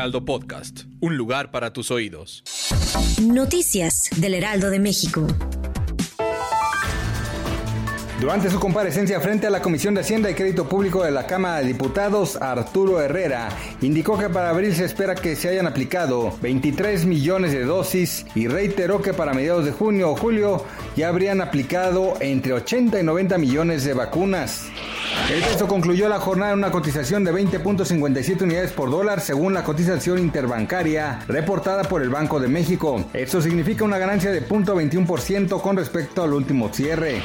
Heraldo Podcast, un lugar para tus oídos. Noticias del Heraldo de México. Durante su comparecencia frente a la Comisión de Hacienda y Crédito Público de la Cámara de Diputados, Arturo Herrera indicó que para abril se espera que se hayan aplicado 23 millones de dosis y reiteró que para mediados de junio o julio ya habrían aplicado entre 80 y 90 millones de vacunas. El peso concluyó la jornada en una cotización de 20.57 unidades por dólar según la cotización interbancaria reportada por el Banco de México. Esto significa una ganancia de 0.21% con respecto al último cierre.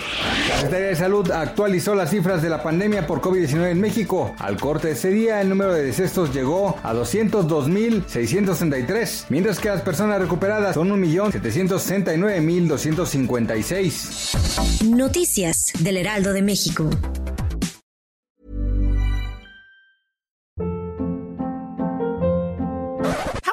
La Secretaría de Salud actualizó las cifras de la pandemia por COVID-19 en México. Al corte de ese día, el número de decesos llegó a 202.663, mientras que las personas recuperadas son 1.769.256. Noticias del Heraldo de México.